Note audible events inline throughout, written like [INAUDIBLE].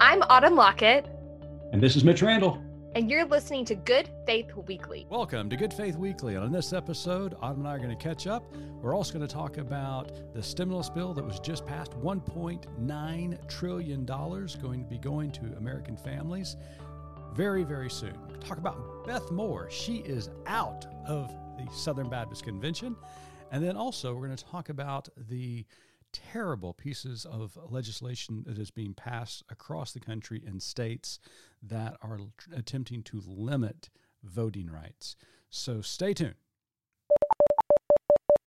I'm Autumn Lockett, And this is Mitch Randall. and you're listening to Good Faith Weekly. Welcome to Good Faith Weekly. And on this episode, Autumn and I are going to catch up. We're also going to talk about the stimulus bill that was just passed $1.9 trillion going to be going to American families very, very soon. Talk about Beth Moore. She is out of the Southern Baptist Convention. And then also, we're going to talk about the terrible pieces of legislation that is being passed across the country in states that are attempting to limit voting rights. So stay tuned.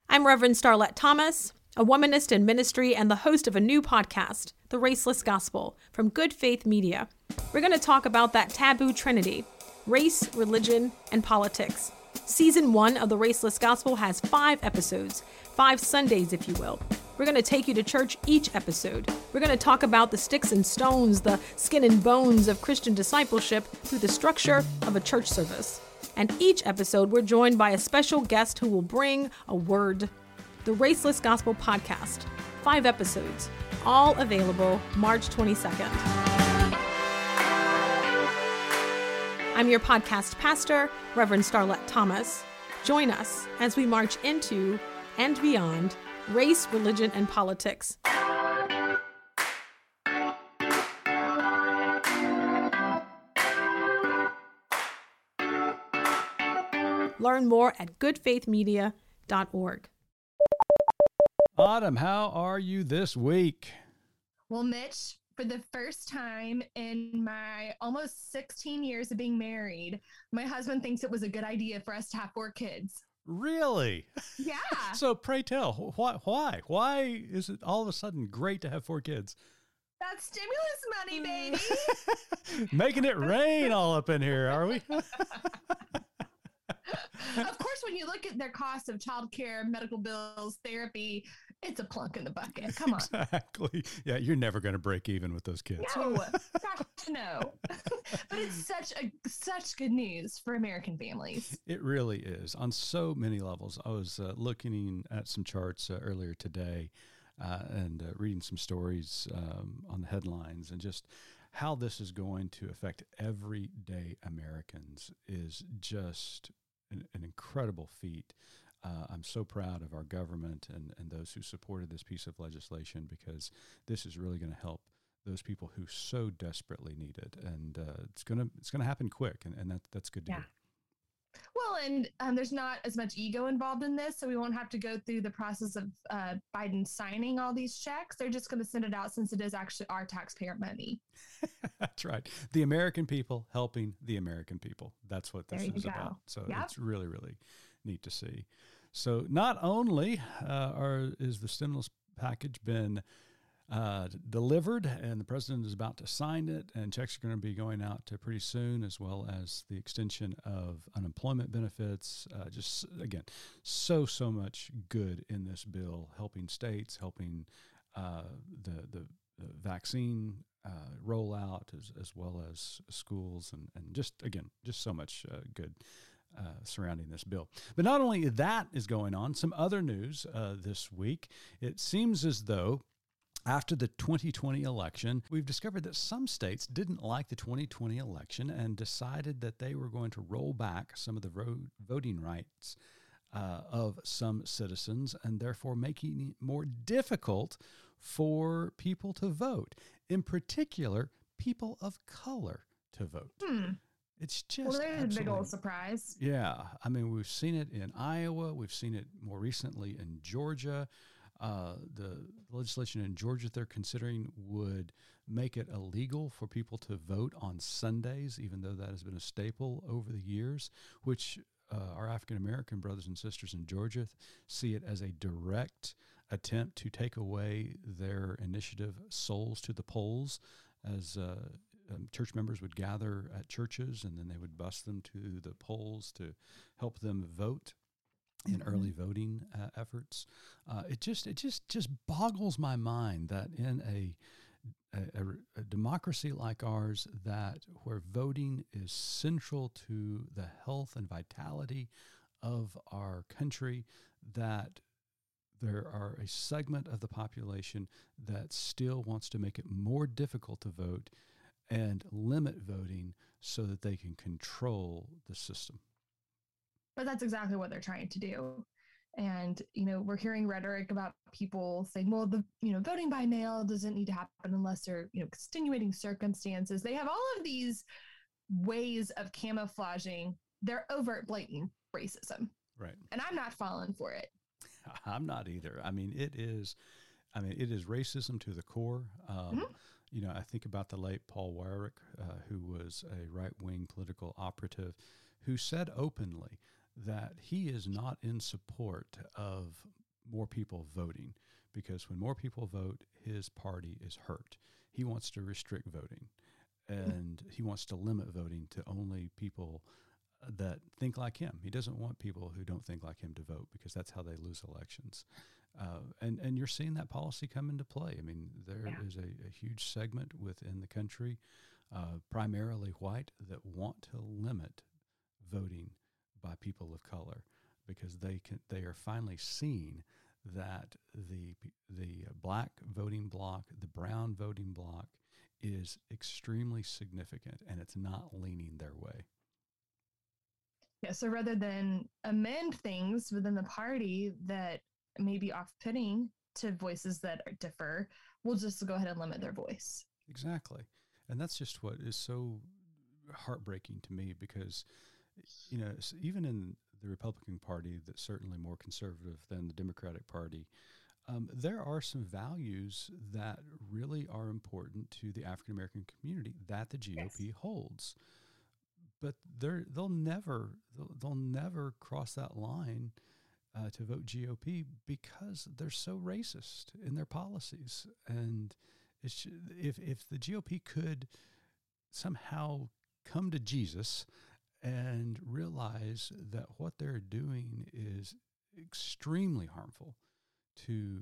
I'm Reverend Starlette Thomas, a womanist in ministry and the host of a new podcast, The Raceless Gospel, from Good Faith Media. We're going to talk about that taboo trinity race, religion, and politics. Season one of The Raceless Gospel has five episodes, five Sundays, if you will. We're going to take you to church each episode. We're going to talk about the sticks and stones, the skin and bones of Christian discipleship through the structure of a church service. And each episode, we're joined by a special guest who will bring a word. The Raceless Gospel Podcast. Five episodes, all available March 22nd. I'm your podcast pastor, Reverend Starlette Thomas. Join us as we march into and beyond race, religion, and politics. Learn more at goodfaithmedia.org. Autumn, how are you this week? Well, Mitch, for the first time in my almost 16 years of being married, my husband thinks it was a good idea for us to have four kids. Really? Yeah. [LAUGHS] So pray tell, why? Why? Why is it all of a sudden great to have four kids? That stimulus money, baby. [LAUGHS] Making it rain all up in here, are we? [LAUGHS] of course, when you look at their cost of childcare, medical bills, therapy, it's a plunk in the bucket. [LAUGHS] Come on. exactly. Yeah, you're never going to break even with those kids. No, [LAUGHS] gosh, no. [LAUGHS] but it's such a such good news for American families. It really is on so many levels. I was uh, looking at some charts uh, earlier today uh, and uh, reading some stories um, on the headlines and just how this is going to affect everyday Americans is just an, an incredible feat. Uh, I'm so proud of our government and, and those who supported this piece of legislation because this is really going to help those people who so desperately need it, and uh, it's gonna it's gonna happen quick, and, and that that's good to Yeah. hear. Well, and um, there's not as much ego involved in this, so we won't have to go through the process of uh, Biden signing all these checks. They're just going to send it out since it is actually our taxpayer money. [LAUGHS] That's right. The American people helping the American people. That's what this is go. about. So Yep. it's really, really neat to see. So not only uh, are is the stimulus package been uh, delivered, and the president is about to sign it, and checks are going to be going out to pretty soon, as well as the extension of unemployment benefits. Uh, just again, so so much good in this bill, helping states, helping uh, the the the vaccine uh, rollout as, as well as schools and, and just again just so much uh, good uh, surrounding this bill. But not only that is going on, some other news uh, this week. It seems as though after the 2020 election, we've discovered that some states didn't like the 2020 election and decided that they were going to roll back some of the voting rights uh, of some citizens and therefore making it more difficult for people to vote, in particular, people of color to vote. Hmm. It's just Well, there's a big old surprise. yeah, I mean, we've seen it in Iowa. We've seen it more recently in Georgia. Uh, the legislation in Georgia they're considering would make it illegal for people to vote on Sundays, even though that has been a staple over the years, which uh, our African American brothers and sisters in Georgia see it as a direct attempt to take away their initiative, Souls to the Polls, as uh, um, church members would gather at churches and then they would bus them to the polls to help them vote in early voting uh, efforts. Uh, it just it just just boggles my mind that in a a, a- a democracy like ours, that where voting is central to the health and vitality of our country, that there are a segment of the population that still wants to make it more difficult to vote and limit voting so that they can control the system. But that's exactly what they're trying to do. And, you know, we're hearing rhetoric about people saying, well, the, you know, voting by mail doesn't need to happen unless there are, you know, extenuating circumstances. They have all of these ways of camouflaging their overt, blatant racism. Right. And I'm not falling for it. [LAUGHS] I'm not either. I mean, it is, I mean, it is racism to the core. Um, mm-hmm. You know, I think about the late Paul Weyrich, uh, who was a right wing political operative, who said openly that he is not in support of more people voting because when more people vote, his party is hurt. He wants to restrict voting and he wants to limit voting to only people that think like him. He doesn't want people who don't think like him to vote because that's how they lose elections. Uh, and and you're seeing that policy come into play. I mean, there yeah. is a, a, huge segment within the country, uh, primarily white, that want to limit voting by people of color because they can they are finally seeing that the the black voting bloc, the brown voting bloc, is extremely significant, and it's not leaning their way. Yeah. So rather than amend things within the party that may be off-putting to voices that differ, we'll just go ahead and limit their voice. Exactly, and that's just what is so heartbreaking to me because you know, even in the Republican Party, that's certainly more conservative than the Democratic Party, um, there are some values that really are important to the African American community that the GOP yes. holds. But they're, they'll never they'll, they'll never cross that line uh, to vote GOP because they're so racist in their policies. And if if the GOP could somehow come to Jesus and realize that what they're doing is extremely harmful to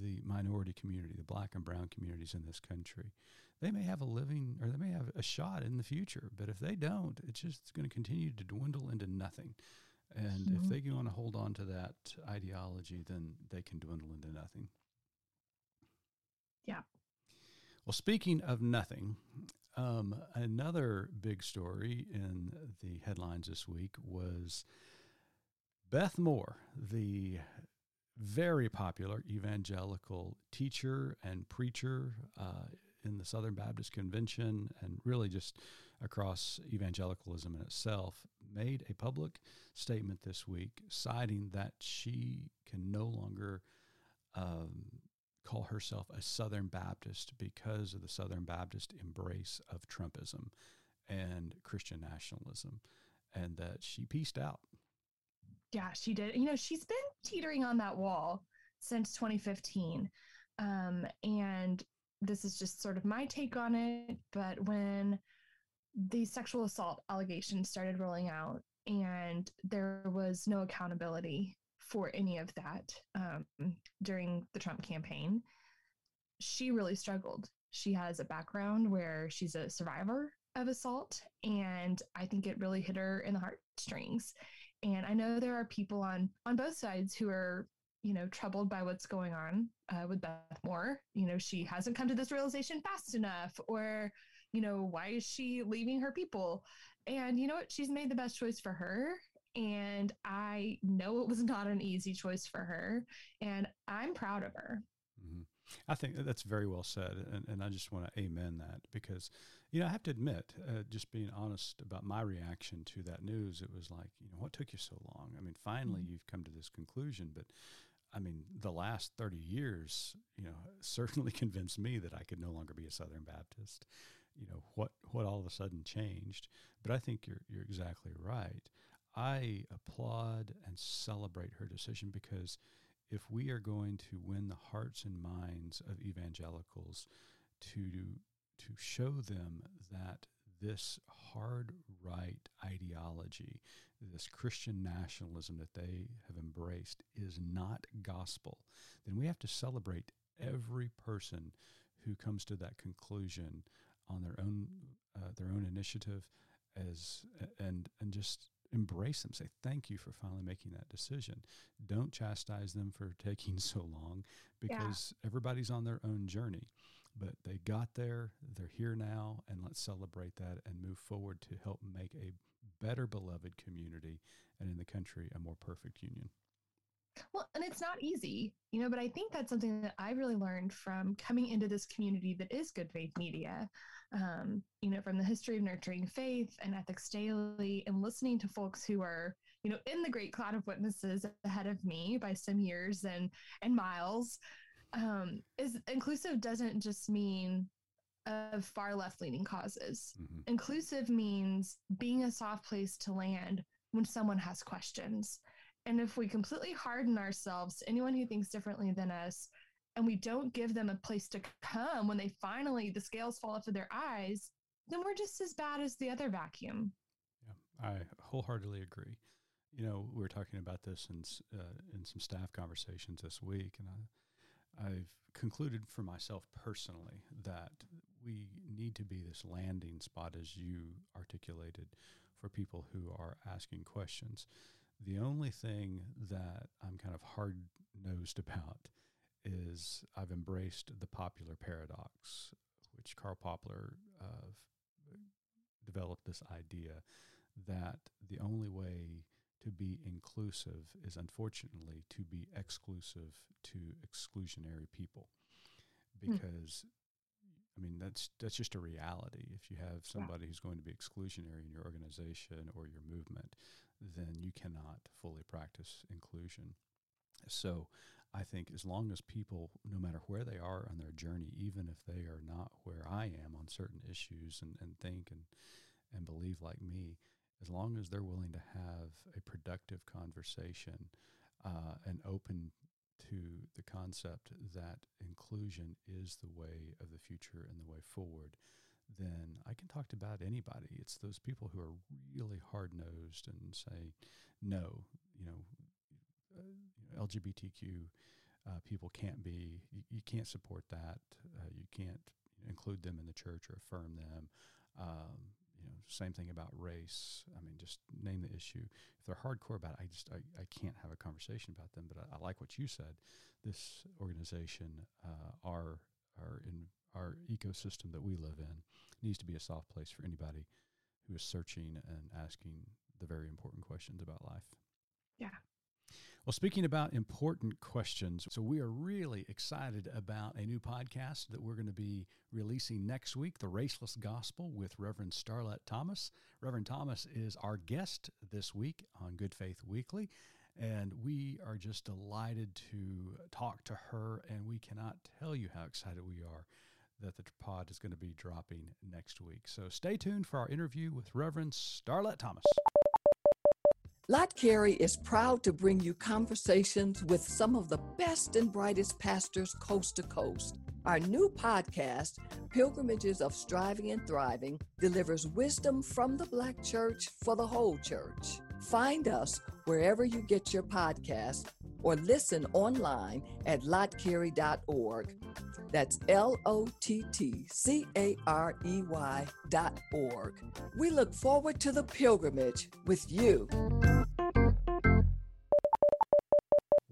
the minority community, the black and brown communities in this country. They may have a living or they may have a shot in the future, but if they don't, it's just going to continue to dwindle into nothing. And mm-hmm. if they want to hold on to that ideology, then they can dwindle into nothing. Yeah. Well, speaking of nothing, um, another big story in the headlines this week was Beth Moore, the very popular evangelical teacher and preacher uh, in the Southern Baptist Convention and really just across evangelicalism in itself, made a public statement this week citing that she can no longer um, call herself a Southern Baptist because of the Southern Baptist embrace of Trumpism and Christian nationalism, and that she pieced out. Yeah, she did. You know, she's been teetering on that wall since 2015. Um, and this is just sort of my take on it. But when the sexual assault allegations started rolling out and there was no accountability for any of that um, during the Trump campaign. She really struggled. She has a background where she's a survivor of assault, and I think it really hit her in the heartstrings. And I know there are people on on both sides who are you know troubled by what's going on uh, with Beth Moore. You know, she hasn't come to this realization fast enough, or you know, why is she leaving her people? And you know what? She's made the best choice for her, and I know it was not an easy choice for her. And I'm proud of her. Mm-hmm. I think that's very well said. And, and I just want to amen that because, you know, I have to admit, uh, just being honest about my reaction to that news, it was like, you know, what took you so long? I mean, finally mm-hmm. you've come to this conclusion. But I mean, the last 30 years, you know, [LAUGHS] certainly convinced me that I could no longer be a Southern Baptist. You know, what, what all of a sudden changed. But I think you're, you're exactly right. I applaud and celebrate her decision because if we are going to win the hearts and minds of evangelicals to to show them that this hard right ideology, this Christian nationalism that they have embraced is not gospel, then we have to celebrate every person who comes to that conclusion on their own uh, their own initiative as and and just embrace them. Say, thank you for finally making that decision. Don't chastise them for [LAUGHS] taking so long because yeah. everybody's on their own journey. but they got there. They're here now, and let's celebrate that and move forward to help make a better beloved community and in the country a more perfect union. Well, and it's not easy, you know, but I think that's something that I really learned from coming into this community that is Good Faith Media, um, you know, from the history of nurturing faith and ethics daily and listening to folks who are, you know, in the great cloud of witnesses ahead of me by some years and and miles. Um, is inclusive doesn't just mean of far left leaning causes. Mm-hmm. Inclusive means being a soft place to land when someone has questions and if we completely harden ourselves to anyone who thinks differently than us, and we don't give them a place to come when they finally, the scales fall off of their eyes, then we're just as bad as the other vacuum. Yeah, I wholeheartedly agree. You know, we were talking about this in, uh, in some staff conversations this week, and I, I've concluded for myself personally that we need to be this landing spot, as you articulated, for people who are asking questions. The only thing that I'm kind of hard nosed [LAUGHS] about is I've embraced the Popper paradox, which Karl Popper uh, developed this idea that the only way to be inclusive is unfortunately to be exclusive to exclusionary people hmm. because I mean that's that's just a reality. If you have somebody yeah. who's going to be exclusionary in your organization or your movement, then you cannot fully practice inclusion. So I think as long as people, no matter where they are on their journey, even if they are not where I am on certain issues and, and think and, and believe like me, as long as they're willing to have a productive conversation uh, and open to the concept that inclusion is the way of the future and the way forward, then I can talk to about anybody. It's those people who are really hard nosed and say, no, you know, uh, LGBTQ uh, people can't be, you, you can't support that. Uh, you can't include them in the church or affirm them. Um, you know, same thing about race. I mean, just name the issue. If they're hardcore about it, I just I, I can't have a conversation about them. But I, I like what you said. This organization, uh, our in our ecosystem that we live in needs to be a soft place for anybody who is searching and asking the very important questions about life. Yeah. Well, speaking about important questions, so we are really excited about a new podcast that we're going to be releasing next week, The Raceless Gospel with Reverend Starlette Thomas. Reverend Thomas is our guest this week on Good Faith Weekly, and we are just delighted to talk to her, and we cannot tell you how excited we are that the pod is going to be dropping next week. So stay tuned for our interview with Reverend Starlette Thomas. Lott Carey is proud to bring you conversations with some of the best and brightest pastors coast to coast. Our new podcast, Pilgrimages of Striving and Thriving, delivers wisdom from the Black church for the whole church. Find us wherever you get your podcast or listen online at lottcarey.org. That's L O T T C A R E Y dot org. We look forward to the pilgrimage with you.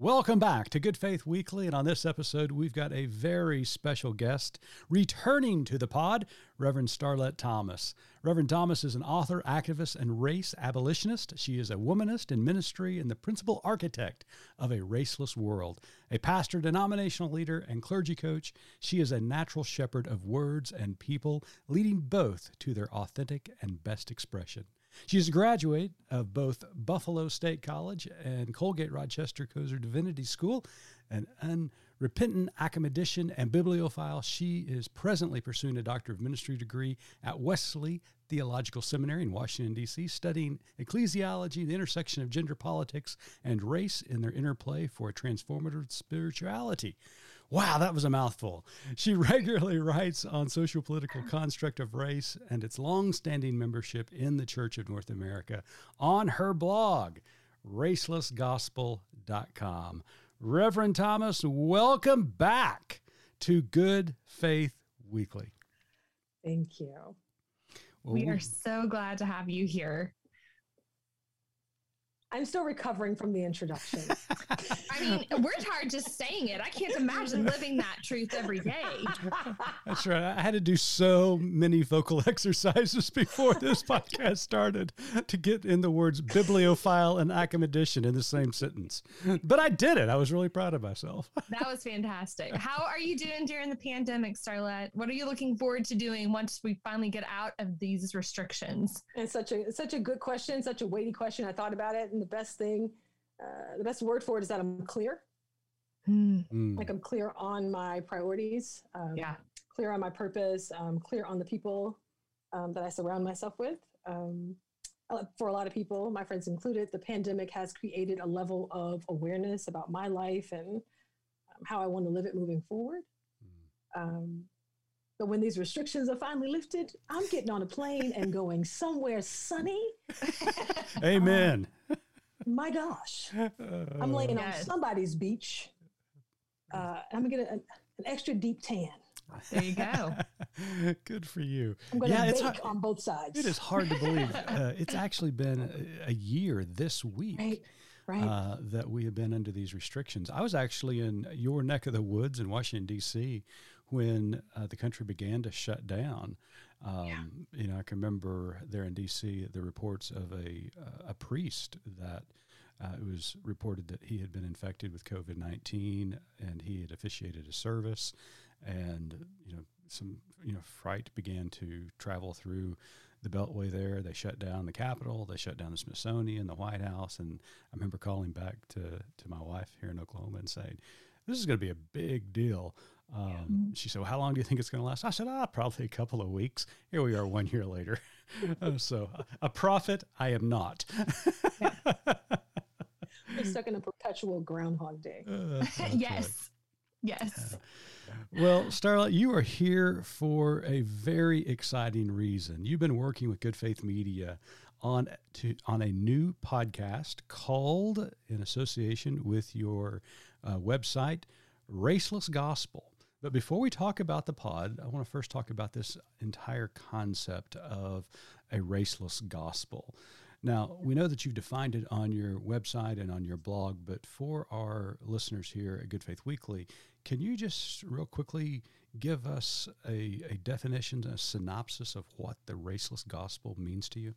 Welcome back to Good Faith Weekly. And on this episode, we've got a very special guest returning to the pod, Reverend Starlette Thomas. Reverend Thomas is an author, activist, and race abolitionist. She is a womanist in ministry and the principal architect of a raceless world. A pastor, denominational leader, and clergy coach, she is a natural shepherd of words and people, leading both to their authentic and best expression. She is a graduate of both Buffalo State College and Colgate Rochester Crozer Divinity School, an unrepentant academician and bibliophile. She is presently pursuing a Doctor of Ministry degree at Wesley Theological Seminary in Washington, D.C., studying ecclesiology, the intersection of gender politics and race in their interplay for a transformative spirituality. Wow, that was a mouthful. She [LAUGHS] regularly writes on social political construct of race and its long-standing membership in the Church of North America on her blog, racelessgospel.com. Reverend Thomas, welcome back to Good Faith Weekly. Thank you. Well, we are so glad to have you here. I'm still recovering from the introduction. I mean, we're tired just saying it. I can't imagine living that truth every day. That's right. I had to do so many vocal [LAUGHS] exercises before this [LAUGHS] podcast started to get in the words bibliophile and academician in the same sentence. But I did it. I was really proud of myself. [LAUGHS] That was fantastic. How are you doing during the pandemic, Starlette? What are you looking forward to doing once we finally get out of these restrictions? It's such a such a good question, such a weighty question. I thought about it, and the best thing, uh, the best word for it is that I'm clear. Mm. Like I'm clear on my priorities. Um, Yeah. Clear on my purpose. Um, clear on the people um, that I surround myself with. Um, for a lot of people, my friends included, the pandemic has created a level of awareness about my life and um, how I want to live it moving forward. Um, but when these restrictions are finally lifted, I'm getting on a plane and going somewhere sunny. [LAUGHS] Amen. [LAUGHS] My gosh, I'm laying on somebody's beach. Uh, I'm gonna get a, an extra deep tan. There you go. [LAUGHS] Good for you. I'm gonna Yeah, it's bake hard- on both sides. It is hard to believe. [LAUGHS] Uh, it's actually been a, a year this week right, right. uh, that we have been under these restrictions. I was actually in your neck of the woods in Washington, D.C., when uh, the country began to shut down. Um, You know, I can remember there in D.C. the reports of a, uh, a priest that uh, it was reported that he had been infected with COVID 19 and he had officiated a service. And, you know, some, you know, fright began to travel through the Beltway there. They shut down the Capitol, they shut down the Smithsonian, the White House. And I remember calling back to, to my wife here in Oklahoma and saying, this is going to be a big deal. Um, She said, well, how long do you think it's going to last? I said, ah, probably a couple of weeks. Here we are one year later. [LAUGHS] Uh, so a prophet, I am not. [LAUGHS] We're stuck in a perpetual Groundhog Day. Uh, that's [LAUGHS] right. yes. Yes. Well, Starlight, you are here for a very exciting reason. You've been working with Good Faith Media on to, on a new podcast called, in association with your uh, website, Raceless Gospel. But before we talk about the pod, I want to first talk about this entire concept of a raceless gospel. Now, we know that you've defined it on your website and on your blog, but for our listeners here at Good Faith Weekly, can you just real quickly give us a, a definition, a synopsis of what the raceless gospel means to you?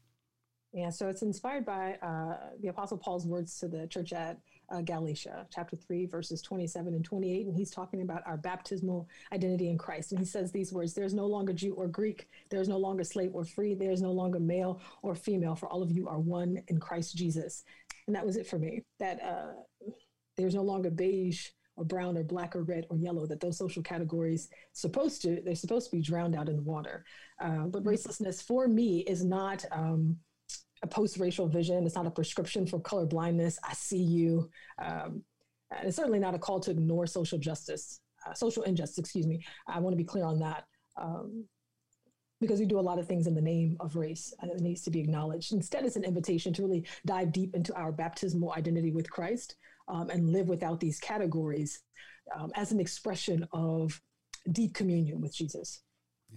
Yeah, so it's inspired by uh, the Apostle Paul's words to the church at uh, Galatia, chapter 3, verses 27 and 28. And he's talking about our baptismal identity in Christ. And he says these words There's no longer Jew or Greek, there's no longer slave or free, there's no longer male or female, for all of you are one in Christ Jesus. And that was it for me. That uh, there's no longer beige or brown or black or red or yellow that those social categories supposed to they're supposed to be drowned out in the water uh, but racelessness for me is not um, a post-racial vision it's not a prescription for color blindness i see you um, and it's certainly not a call to ignore social justice uh, social injustice excuse me i want to be clear on that um, because we do a lot of things in the name of race and it needs to be acknowledged. Instead, it's an invitation to really dive deep into our baptismal identity with Christ um, and live without these categories um, as an expression of deep communion with Jesus.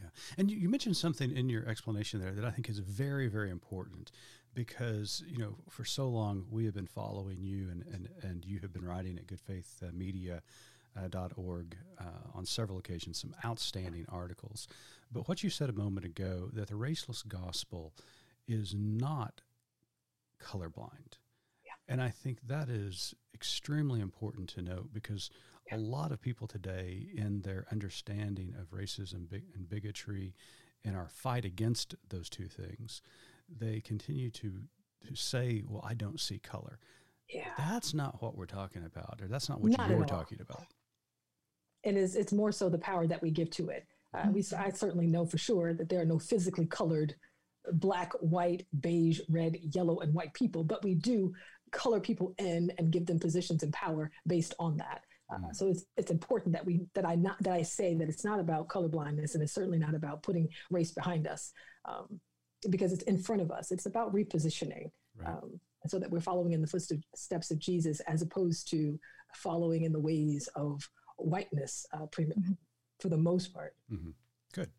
Yeah. And you, you mentioned something in your explanation there that I think is very, very important because, you know, for so long we have been following you and, and, and you have been writing at Good Faith uh, Uh, dot org uh, on several occasions, some outstanding articles. But what you said a moment ago that the raceless gospel is not colorblind. And I think that is extremely important to note because a lot of people today, in their understanding of racism big, and bigotry and our fight against those two things, they continue to, to say, Well, I don't see color. Yeah. That's not what we're talking about, or that's not what Not you're talking about. it is it's more so the power that we give to it. Uh, we I certainly know for sure that there are no physically colored black, white, beige, red, yellow, and white people, but we do color people in and give them positions and power based on that. Uh, so it's it's important that we that I not that I say that it's not about colorblindness and it's certainly not about putting race behind us um, because it's in front of us. It's about repositioning. Right. Um, so that we're following in the footsteps of Jesus as opposed to following in the ways of whiteness uh, pre- for the most part. hmm Good.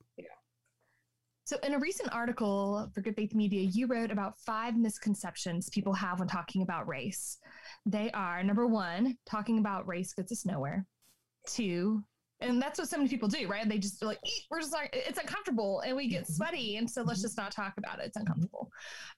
So, in a recent article for Good Faith Media, you wrote about five misconceptions people have when talking about race. They are number one, talking about race gets us nowhere. Two, and that's what so many people do, right? They just like, we're just like, it's uncomfortable and we get Mm-hmm. sweaty. And so let's just not talk about it. It's uncomfortable.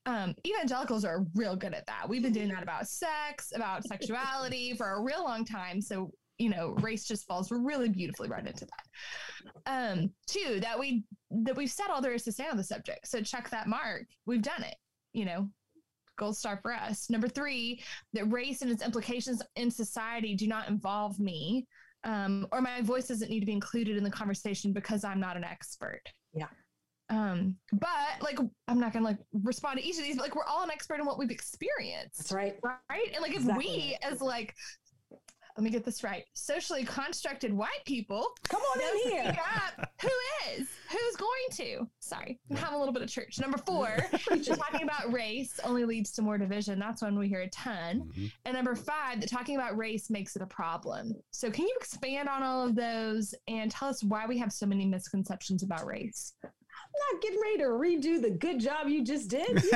Um, evangelicals are real good at that. We've been doing that about sex, about sexuality for a real long time. So, you know, race just falls really beautifully right into that. Um, two, that we that we've said all there is to say on the subject. So check that mark. We've done it, you know, gold star for us. Number three, that race and its implications in society do not involve me um, or my voice doesn't need to be included in the conversation because I'm not an expert. Yeah. Um, but like, I'm not gonna like respond to each of these, but like, we're all an expert in what we've experienced, That's right. right? And like, if Exactly we, as like, let me get this right, socially constructed white people, Come on in here. up, who is? Who's going to? Sorry, I'm having a little bit of church. Number four, [LAUGHS] Preaching. talking about race only leads to more division. That's when we hear a ton. Mhm. And number five, that talking about race makes it a problem. So, can you expand on all of those and tell us why we have so many misconceptions about race? Not getting ready to redo the good job you just did. You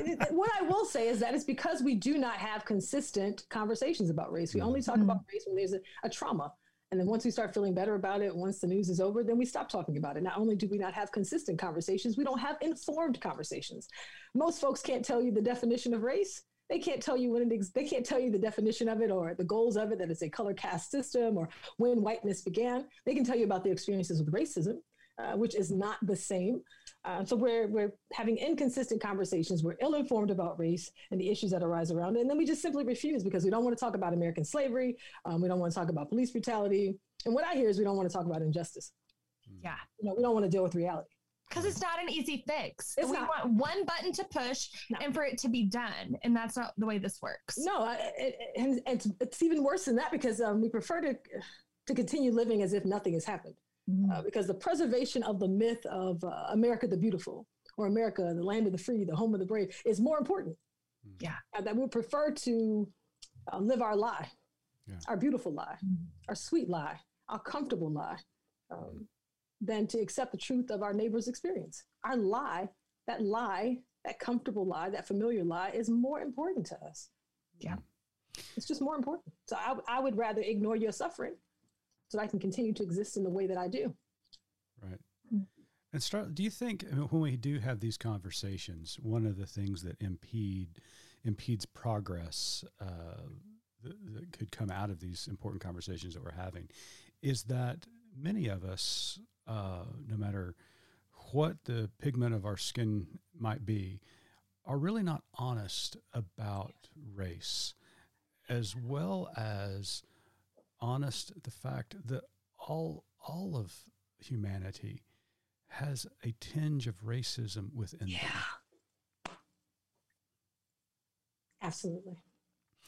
did. [LAUGHS] what I will say is that it's because we do not have consistent conversations about race. We only talk mm-hmm. about race when there's a, a trauma. And then once we start feeling better about it, once the news is over, then we stop talking about it. Not only do we not have consistent conversations, we don't have informed conversations. Most folks can't tell you the definition of race. They can't tell you when it ex- they can't tell you the definition of it or the goals of it that it's a color caste system or when whiteness began. They can tell you about the experiences with racism, uh, which is not the same. Uh, so we're we're having inconsistent conversations. We're ill-informed about race and the issues that arise around it, and then we just simply refuse because we don't want to talk about American slavery. Um, we don't want to talk about police brutality, and what I hear is we don't want to talk about injustice. Yeah. You know, we don't want to deal with reality. Because it's not an easy fix. It's we not. want one button to push No. and for it to be done. And that's not the way this works. No, I, it, it- and it's, it's even worse than that because um, we prefer to to continue living as if nothing has happened. Uh, because the preservation of the myth of uh, America the Beautiful or America, the land of the free, the home of the brave, is more important. Yeah. Uh, that we prefer to uh, live our lie, Yeah. our beautiful lie, our sweet lie, our comfortable lie, um, than to accept the truth of our neighbor's experience. Our lie, that lie, that comfortable lie, that familiar lie, is more important to us. Yeah. It's just more important. So I, I would rather ignore your suffering so that I can continue to exist in the way that I do. Right. And start. Do you think when we do have these conversations, one of the things that impede impedes progress uh, that, that could come out of these important conversations that we're having is that many of us, uh, no matter what the pigment of our skin might be, are really not honest about race, as well as honest the fact that all all of humanity has a tinge of racism within them. Absolutely.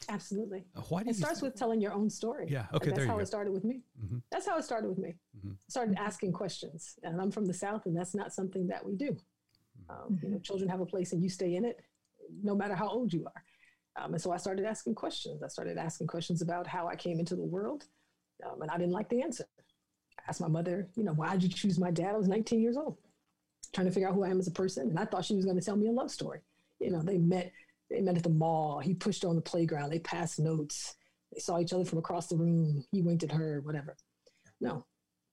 Absolutely. Uh, Why do It you starts thi- with telling your own story. Yeah. And Okay. that's There you how go. it started with me. Mhm. That's how it started with me. Mhm. Started asking questions. And I'm from the South, and that's not something that we do. Um, you know, children have a place and you stay in it, no matter how old you are. Um, and so I started asking questions. I started asking questions about how I came into the world, um, and I didn't like the answer. I asked my mother, you know, why did you choose my dad? I was 19 years old, trying to figure out who I am as a person, and I thought she was going to tell me a love story. You know, they met. They met at the mall. He pushed her on the playground. They passed notes. They saw each other from across the room. He winked at her, whatever. No,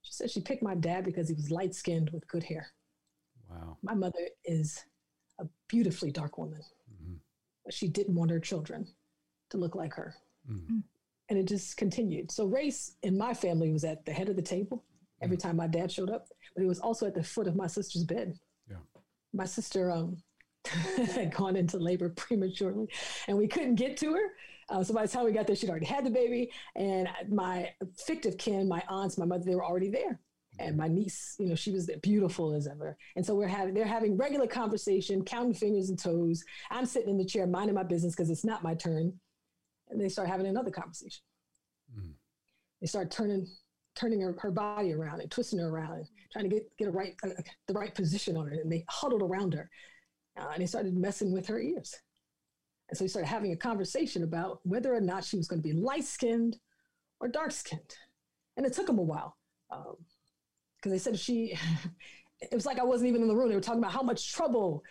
she said she picked my dad because he was light skinned with good hair. Wow. My mother is a beautifully dark woman, she didn't want her children to look like her. Mhm. And it just continued. So race in my family was at the head of the table every time my dad showed up, but it was also at the foot of my sister's bed. Yeah. My sister um, [LAUGHS] had gone into labor prematurely, and we couldn't get to her. Uh, so by the time we got there, she'd already had the baby, and my fictive kin, my aunts, my mother, they were already there. And my niece, you know, she was beautiful as ever. And so we're having, they're having regular conversation, counting fingers and toes. I'm sitting in the chair, minding my business because it's not my turn. And they start having another conversation. Mhm. They start turning, turning her, her body around and twisting her around and trying to get, get a right, uh, the right position on her. And they huddled around her uh, and they started messing with her ears. And so we started having a conversation about whether or not she was going to be light skinned or dark skinned. And it took them a while. Um, because they said she [LAUGHS] it was like I wasn't even in the room. They were talking about how much trouble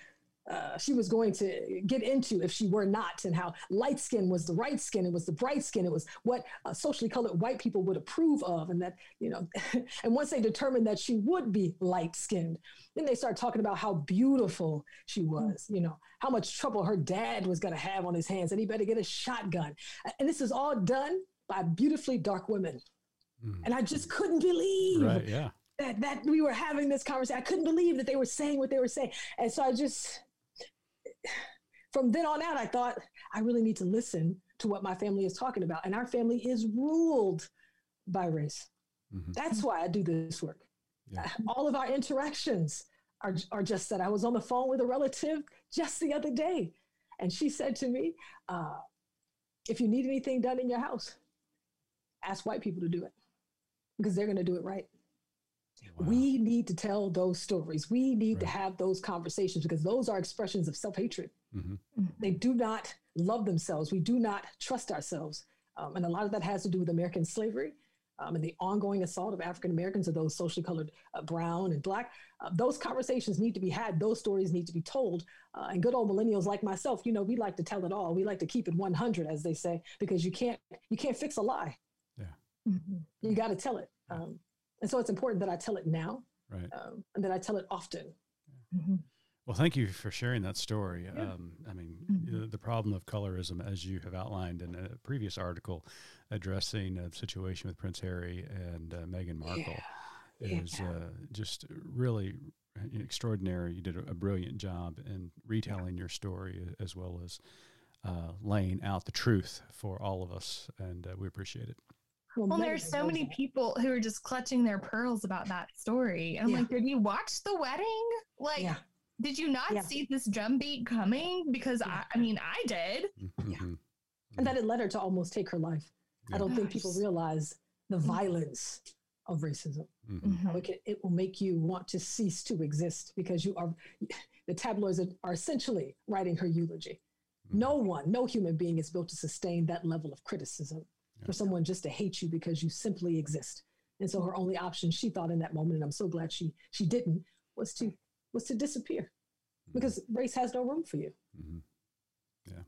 uh, she was going to get into if she were not, and how light skin was the right skin, it was the bright skin, it was what uh, socially colored white people would approve of, and that you know, [LAUGHS] and once they determined that she would be light skinned, then they start talking about how beautiful she hmm. was, you know, how much trouble her dad was going to have on his hands, and he better get a shotgun, and this is all done by beautifully dark women, mm. and I just couldn't believe, right, yeah. That, that we were having this conversation. I couldn't believe that they were saying what they were saying. And so I just, from then on out, I thought I really need to listen to what my family is talking about. And our family is ruled by race. Mm-hmm. That's why I do this work. Yeah. All of our interactions are, are just that. I was on the phone with a relative just the other day, and she said to me, uh, If you need anything done in your house, ask white people to do it because they're going to do it right. Wow. We need to tell those stories. We need right. to have those conversations because those are expressions of self hatred. Mm-hmm. They do not love themselves. We do not trust ourselves. Um, and a lot of that has to do with American slavery um, and the ongoing assault of African Americans or those socially colored uh, brown and black. Uh, those conversations need to be had. Those stories need to be told. Uh, and good old millennials like myself, you know, we like to tell it all. We like to keep it 100, as they say, because you can't you can't fix a lie. Yeah, mm-hmm. you got to tell it. Um, and so it's important that I tell it now, right? Um, and that I tell it often. Mm-hmm. Well, thank you for sharing that story. Yeah. Um, I mean, mm-hmm. the, the, problem of colorism, as you have outlined in a previous article addressing a situation with Prince Harry and uh, Meghan Markle, yeah. is yeah. Uh, just really extraordinary. You did a, a, brilliant job in retelling your story as well as uh, laying out the truth for all of us, and uh, we appreciate it. Well, there's so many people who are just clutching their pearls about that story. And I'm yeah. like, did you watch the wedding? Like, yeah. did you not yeah. see this drum beat coming? Because I, I mean, I did. Yeah. And that it led her to almost take her life. I don't think people realize the mm-hmm. violence of racism. Mm-hmm. mm-hmm. It, it, will make you want to cease to exist because you are, the tabloids are, are essentially writing her eulogy. Mm-hmm. No one, no human being is built to sustain that level of criticism for someone just to hate you because you simply exist. And so her only option, she thought in that moment, and I'm so glad she she didn't, was to was to disappear mm-hmm. because race has no room for you. Mm-hmm. Yeah,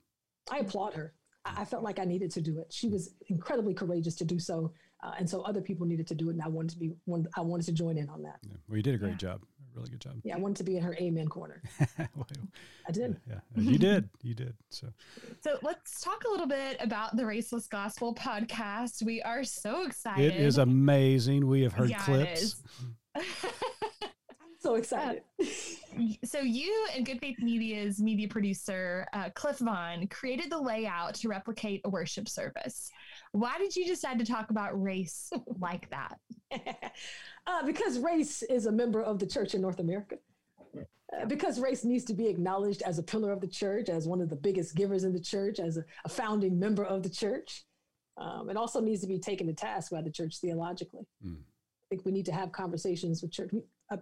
I applaud her. I, I, felt like I needed to do it. She was incredibly courageous to do so, uh, and so other people needed to do it. And I wanted to be one. I wanted to join in on that. Yeah. Well, you did a great yeah. job really good job. Yeah, I wanted to be in her amen corner. [LAUGHS] well, I did. Yeah, yeah. you did. You did. So, so let's talk a little bit about the Raceless Gospel podcast. We are so excited. It is amazing. We have heard yeah, clips. I'm so [LAUGHS] excited. Uh, so you and Good Faith Media's media producer uh, Cliff Vaughn created the layout to replicate a worship service. Why did you decide to talk about race [LAUGHS] like that? [LAUGHS] uh, because race is a member of the church in North America. Uh, because race needs to be acknowledged as a pillar of the church, as one of the biggest givers in the church, as a, a founding member of the church. Um, it also needs to be taken to task by the church theologically. Mm. I think we need to have conversations with church uh,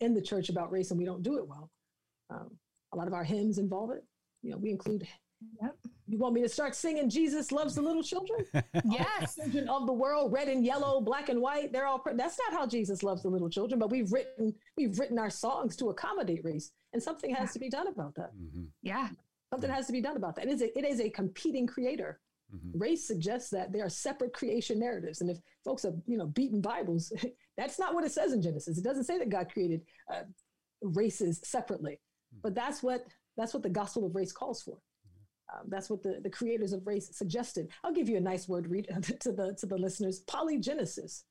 in the church about race, and we don't do it well. Um, a lot of our hymns involve it. You know, we include Yep. You want me to start singing Jesus loves the little children? [LAUGHS] yes. children of the world, red and yellow, black and white, they're all that's not how Jesus loves the little children, but we've written we've written our songs to accommodate race. And something has yeah. to be done about that. Mm-hmm. Yeah. Something has to be done about that. It is a, it is a competing creator. Mm-hmm. Race suggests that there are separate creation narratives. And if folks are, you know, beating Bibles, [LAUGHS] that's not what it says in Genesis. It doesn't say that God created uh, races separately. Mm-hmm. But that's what that's what the gospel of race calls for. Um, that's what the, the creators of race suggested. I'll give you a nice word read [LAUGHS] to the to the listeners. Polygenesis.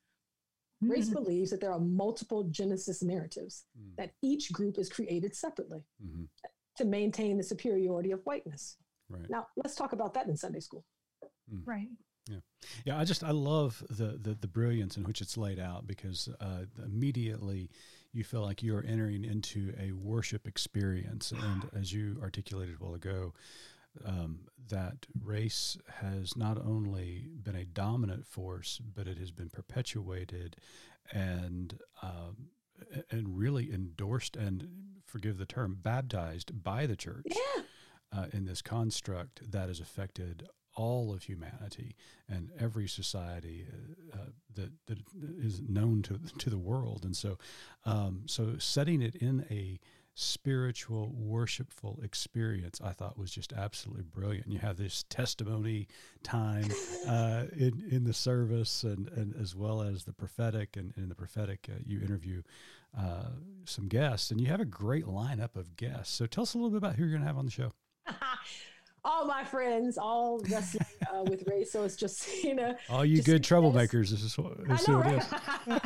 Mm-hmm. Race believes that there are multiple Genesis narratives, mm-hmm. that each group is created separately mm-hmm. to maintain the superiority of whiteness. Right. Now, let's talk about that in Sunday school. Mm. Right. Yeah, yeah. I just I love the the, the brilliance in which it's laid out because uh, immediately you feel like you are entering into a worship experience, and as you articulated a while ago, um, that race has not only been a dominant force, but it has been perpetuated and um, and really endorsed and forgive the term baptized by the church yeah. uh, in this construct that has affected all of humanity and every society uh, uh, that that is known to to the world. And so, um, so setting it in a spiritual, worshipful experience, I thought was just absolutely brilliant. You have this testimony time uh, in in the service, and, and as well as the prophetic. And in the prophetic, uh, you interview uh, some guests, and you have a great lineup of guests. So tell us a little bit about who you're going to have on the show. [LAUGHS] all my friends, all wrestling [LAUGHS] uh, with race. So it's just [LAUGHS] you know, all you good troublemakers. This is what, this I know, right?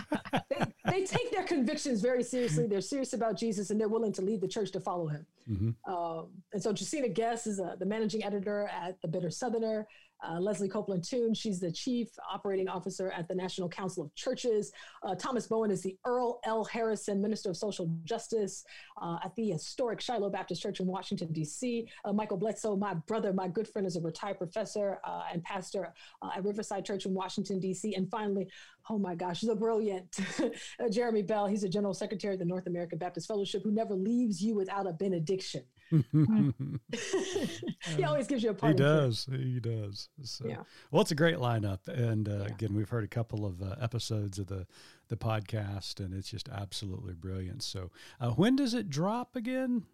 [LAUGHS] they, they, take their convictions very seriously. They're serious about Jesus, and they're willing to leave the church to follow him. Mm-hmm. Um, and so, Josina Guess is uh, the managing editor at the Bitter Southerner. Uh, Leslie Copeland Tune, she's the chief operating officer at the National Council of Churches. Uh, Thomas Bowen is the Earl L. Harrison, Minister of Social Justice uh, at the historic Shiloh Baptist Church in Washington, D.C. Uh, Michael Bledsoe, my brother, my good friend, is a retired professor uh, and pastor uh, at Riverside Church in Washington, D.C. And finally, oh my gosh, the brilliant [LAUGHS] Jeremy Bell. He's a general secretary of the North American Baptist Fellowship who never leaves you without a benediction. [LAUGHS] [LAUGHS] he always gives you a party. He does. He does. So, yeah. Well, it's a great lineup, and uh, yeah. again, we've heard a couple of uh, episodes of the the podcast, and it's just absolutely brilliant. So, uh, when does it drop again?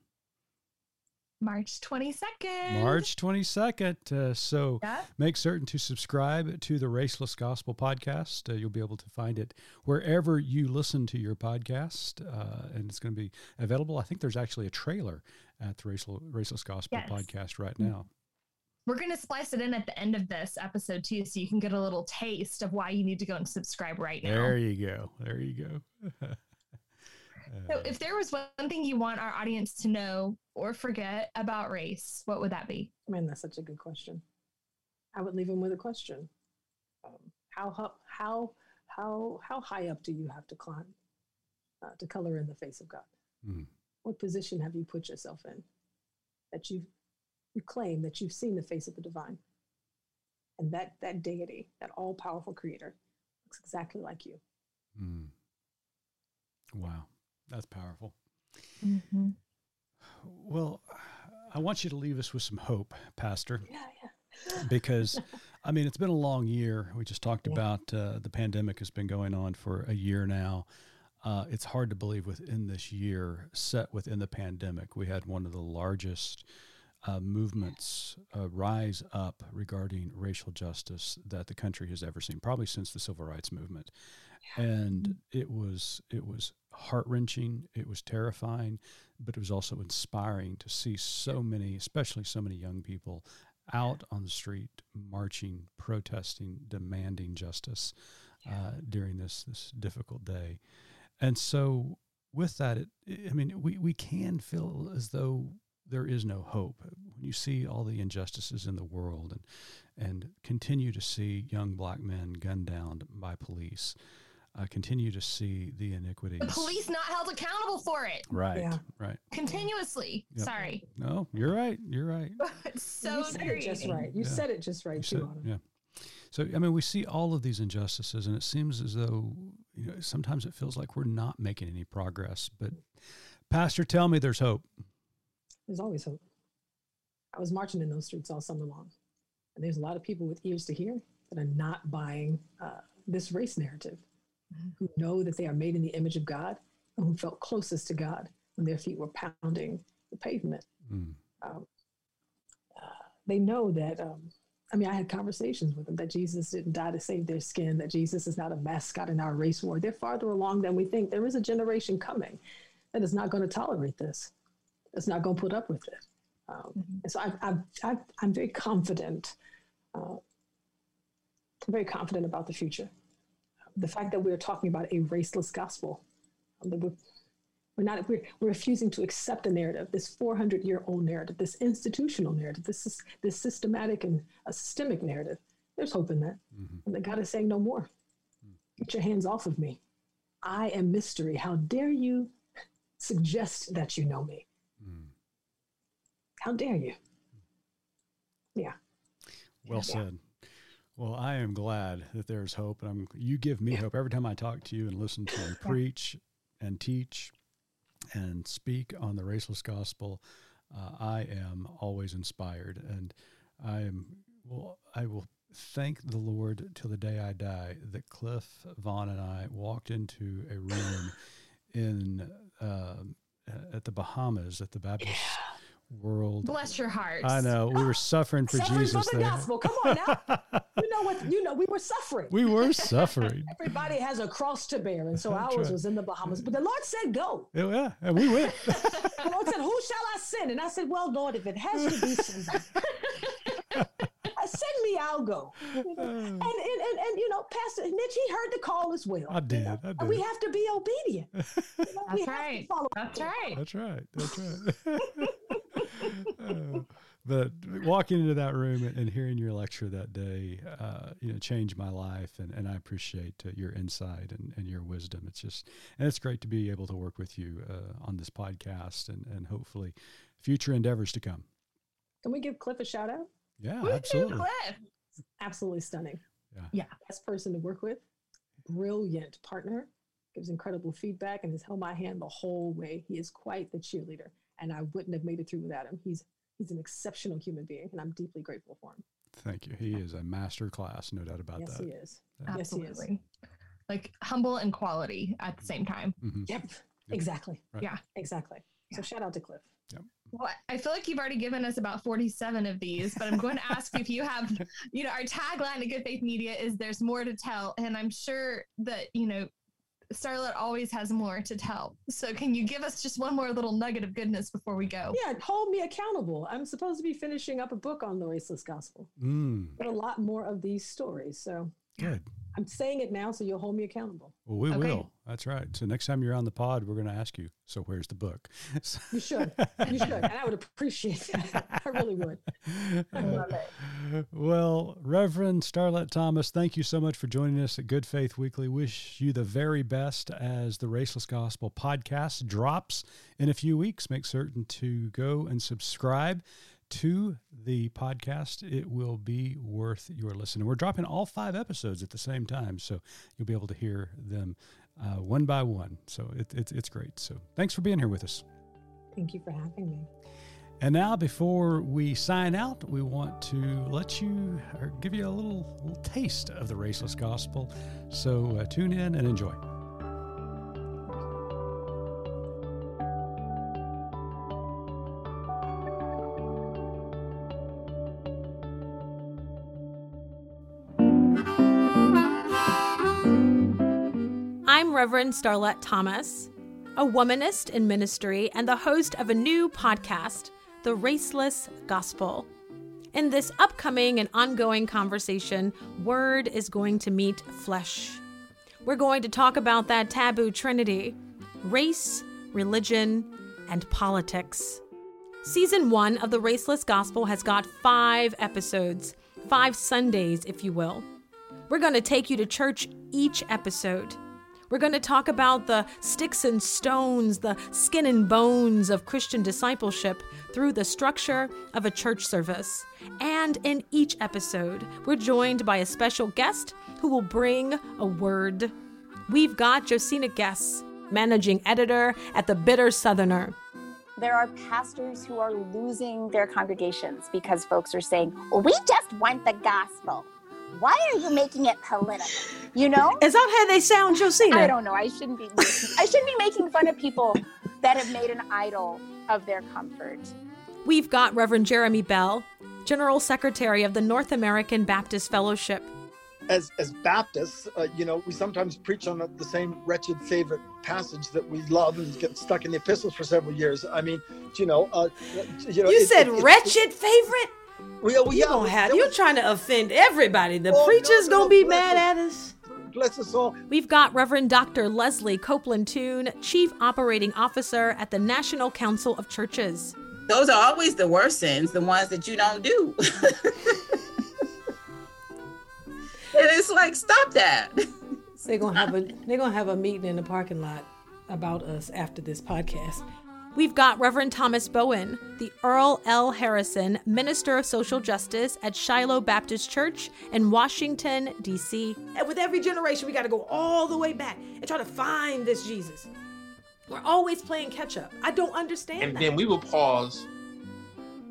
March 22nd. March 22nd. Uh, so yeah. make certain to subscribe to the Raceless Gospel podcast. Uh, you'll be able to find it wherever you listen to your podcast, uh, and it's going to be available. I think there's actually a trailer at the Racial, Raceless Gospel yes. podcast right now. We're going to splice it in at the end of this episode too, so you can get a little taste of why you need to go and subscribe right now. There you go. There you go. [LAUGHS] so, if there was one thing you want our audience to know or forget about race, what would that be? Man, that's such a good question. I would leave them with a question: um, How how how how high up do you have to climb uh, to color in the face of God? Mm. What position have you put yourself in that you you claim that you've seen the face of the divine, and that that deity, that all powerful creator, looks exactly like you. Mm. Wow, that's powerful. Mm-hmm. Well, I want you to leave us with some hope, Pastor. Yeah, yeah. [LAUGHS] because, I mean, it's been a long year. We just talked yeah. about uh, the pandemic has been going on for a year now uh, it's hard to believe within this year, set within the pandemic, we had one of the largest uh, movements uh, rise up regarding racial justice that the country has ever seen, probably since the civil rights movement. Yeah. And it was it was heart wrenching. It was terrifying, but it was also inspiring to see so many, especially so many young people, out on the street marching, protesting, demanding justice uh, during this this difficult day. And so with that, it, I mean, we, we can feel as though there is no hope when you see all the injustices in the world and, and continue to see young black men gunned down by police. Uh, continue to see the iniquities. The police not held accountable for it. Right. Yeah. Right. Continuously. Yep. Sorry. No, you're right. You're right. [LAUGHS] it's so you said it just right. You yeah. said it just right you too. Said, yeah. So I mean, we see all of these injustices, and it seems as though you know sometimes it feels like we're not making any progress. But Pastor, tell me, there's hope. There's always hope. I was marching in those streets all summer long, and there's a lot of people with ears to hear that are not buying uh, this race narrative, mm-hmm. who know that they are made in the image of God, and who felt closest to God when their feet were pounding the pavement. Mm. Um, uh, they know that um, I mean, I had conversations with them that Jesus didn't die to save their skin, that Jesus is not a mascot in our race war. They're farther along than we think. There is a generation coming that is not going to tolerate this, that's not going to put up with it. Um, mm-hmm. And so I, am very confident. Uh, very confident about the future. The fact that we're talking about a raceless gospel, um, that we're we're not we're, we're refusing to accept the narrative, this 400 year old narrative, this institutional narrative, this is this systematic and a systemic narrative. There's hope in that. Mm-hmm. And that God is saying no more. Mm. Get your hands off of me. I am mystery. How dare you suggest that you know me? Mm. How dare you? Yeah. Well yeah. said. Well, I am glad that there's hope, and I'm, you give me hope every time I talk to you and listen to you preach and teach and speak on the raceless gospel, uh, I am always inspired, and I am Well, I will thank the Lord till the day I die that Cliff Vaughn and I walked into a room [COUGHS] in uh, at the Bahamas at the Baptist World. Bless your hearts. I know we were suffering for suffering Jesus for the there. gospel. Come on now. you know what? You know we were suffering. we were suffering. [LAUGHS] Everybody has a cross to bear, and so ours right. was in the Bahamas. But the Lord said, "Go." Yeah, yeah, and we went. [LAUGHS] The Lord said, "Who shall I send?" And I said, "Well, Lord, if it has to be somebody, uh, [LAUGHS] send me. I'll go." You know? and, and and and you know, Pastor Mitch, he heard the call as well. I did, You know? I And we have to be obedient. You know, we That's have to right. follow That's right. That's right. That's right. Uh, [LAUGHS] but walking into that room and hearing your lecture that day, uh, you know, changed my life, and, and I appreciate uh, your insight and, and your wisdom. It's just, and it's great to be able to work with you uh, on this podcast, and and hopefully, future endeavors to come. Can we give Cliff a shout out? Yeah, Woo-hoo, absolutely. Cliff. Absolutely stunning. Yeah. Yeah. Best person to work with. Brilliant partner. Gives incredible feedback and has held my hand the whole way. He is quite the cheerleader, and I wouldn't have made it through without him. He's he's an exceptional human being, and I'm deeply grateful for him. Thank you. He is a master class, no doubt about yes, that. he is. Yeah. Yes, he is. Absolutely. Like humble and quality at the same time. Mhm. Yep. Exactly. Right. Yeah. Exactly. So Yeah. shout out to Cliff. Yep. Well, I feel like you've already given us about 47 of these, but I'm going to ask if you have, you know, our tagline at Good Faith Media is there's more to tell. And I'm sure that, you know, Starlette always has more to tell. So can you give us just one more little nugget of goodness before we go? Yeah, hold me accountable. I'm supposed to be finishing up a book on the raceless gospel, Mm, but a lot more of these stories. So good. I'm saying it now, so you'll hold me accountable. Well, we Okay. will. That's right. So next time you're on the pod, we're going to ask you. So where's the book? [LAUGHS] You should. You should, and I would appreciate that. I really would. I love it. Well, Reverend Starlette Thomas, thank you so much for joining us at Good Faith Weekly. Wish you the very best as the Raceless Gospel podcast drops in a few weeks. Make certain to go and subscribe to the podcast. It will be worth your listen. We're dropping all five episodes at the same time, so you'll be able to hear them uh, one by one. So it, it's it's great. So thanks for being here with us. Thank you for having me. And now, before we sign out, we want to let you or give you a little, little taste of the raceless gospel. So uh, tune in and enjoy. Reverend Starlette Thomas, a womanist in ministry and the host of a new podcast, The Raceless Gospel. In this upcoming and ongoing conversation, word is going to meet flesh. We're going to talk about that taboo trinity race, religion, and politics. Season one of The Raceless Gospel has got five episodes, five Sundays, if you will. We're going to take you to church each episode. We're going to talk about the sticks and stones, the skin and bones of Christian discipleship through the structure of a church service. And in each episode, we're joined by a special guest who will bring a word. We've got Josina Guess, managing editor at the Bitter Southerner. there are pastors who are losing their congregations because folks are saying, well, we just want the gospel. Why are you making it political? You know? Is that how they sound, Josina? I don't know. I shouldn't be making, I shouldn't be making fun of people that have made an idol of their comfort. We've got Reverend Jeremy Bell, General Secretary of the North American Baptist Fellowship. as as Baptists, uh, you know, we sometimes preach on the, the same wretched favorite passage that we love and get stuck in the epistles for several years. I mean, you know, uh, you know. You it- said it- it- wretched favorite? We, uh, we, You yeah, gonna have there you was- trying to offend everybody. The Oh, preacher's no, gonna be mad us. at us. Bless us all. We've got Reverend Dr. Leslie Copeland Tune, Chief Operating Officer at the National Council of Churches. Those are always the worst sins, the ones that you don't do. [LAUGHS] and it's like, stop that. They're gonna have a they're gonna have a meeting in the parking lot about us after this podcast. We've got Reverend Thomas Bowen, the Earl L. Harrison Minister of Social Justice at Shiloh Baptist Church in Washington, D.C. And with every generation, we got to go all the way back and try to find this Jesus. We're always playing catch up. I don't understand and that. then we will pause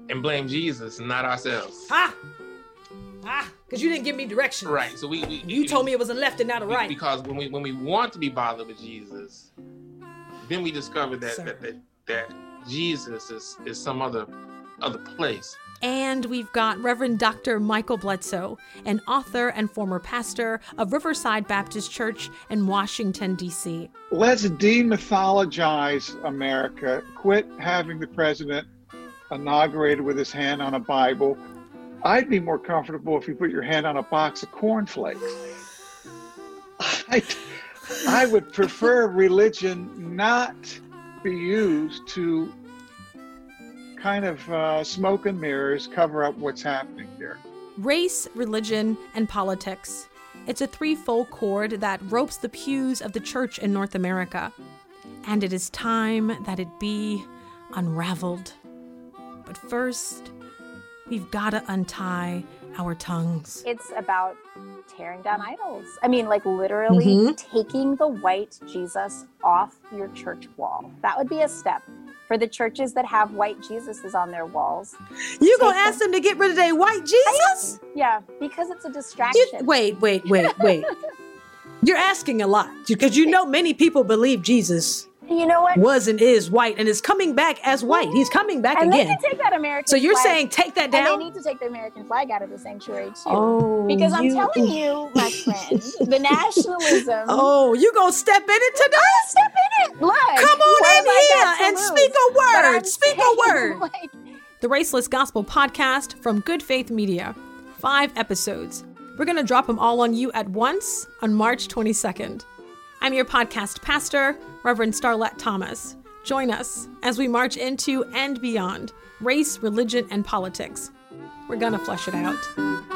and blame Jesus and not ourselves. ah, Ah, because you didn't give me direction. Right. So we, we You told me it was a left and not a right. Because when we when we want to be bothered with Jesus, then we discover that Sir. that, that that Jesus is is some other other place. And we've got Reverend Dr. Michael Bledsoe, an author and former pastor of Riverside Baptist Church in Washington, D.C. Let's demythologize America. Quit having the president inaugurated with his hand on a Bible. I'd be more comfortable if you put your hand on a box of cornflakes. [LAUGHS] I, I would prefer religion not be used to kind of uh, smoke and mirrors cover up what's happening here. Race, religion, and politics. It's a threefold cord that ropes the pews of the church in North America. And it is time that it be unraveled. But first, we've got to untie our tongues. It's about tearing down idols. I mean, like literally Mhm. taking the white Jesus off your church wall. That would be a step. For the churches that have white Jesuses on their walls. You gonna ask them to get rid of their white Jesus? Yeah, because it's a distraction. You- wait, wait, wait, wait. [LAUGHS] You're asking a lot because you know many people believe Jesus You know what? was and is white and is coming back as white. He's coming back and again. they can take that American So you're flag- saying take that And down? they need to take the American flag out of the sanctuary too. Oh, because I'm you- telling [LAUGHS] you, my friend, the nationalism. [LAUGHS] Oh, you gonna step in it today? step in it. Look, Come on in have I got here and lose? speak a word. Speak a word. [LAUGHS] like, The Raceless Gospel podcast from Good Faith Media. Five episodes. We're going to drop them all on you at once on March 22nd. I'm your podcast pastor, Reverend Starlette Thomas. Join us as we march into and beyond race, religion, and politics. We're to flush it out.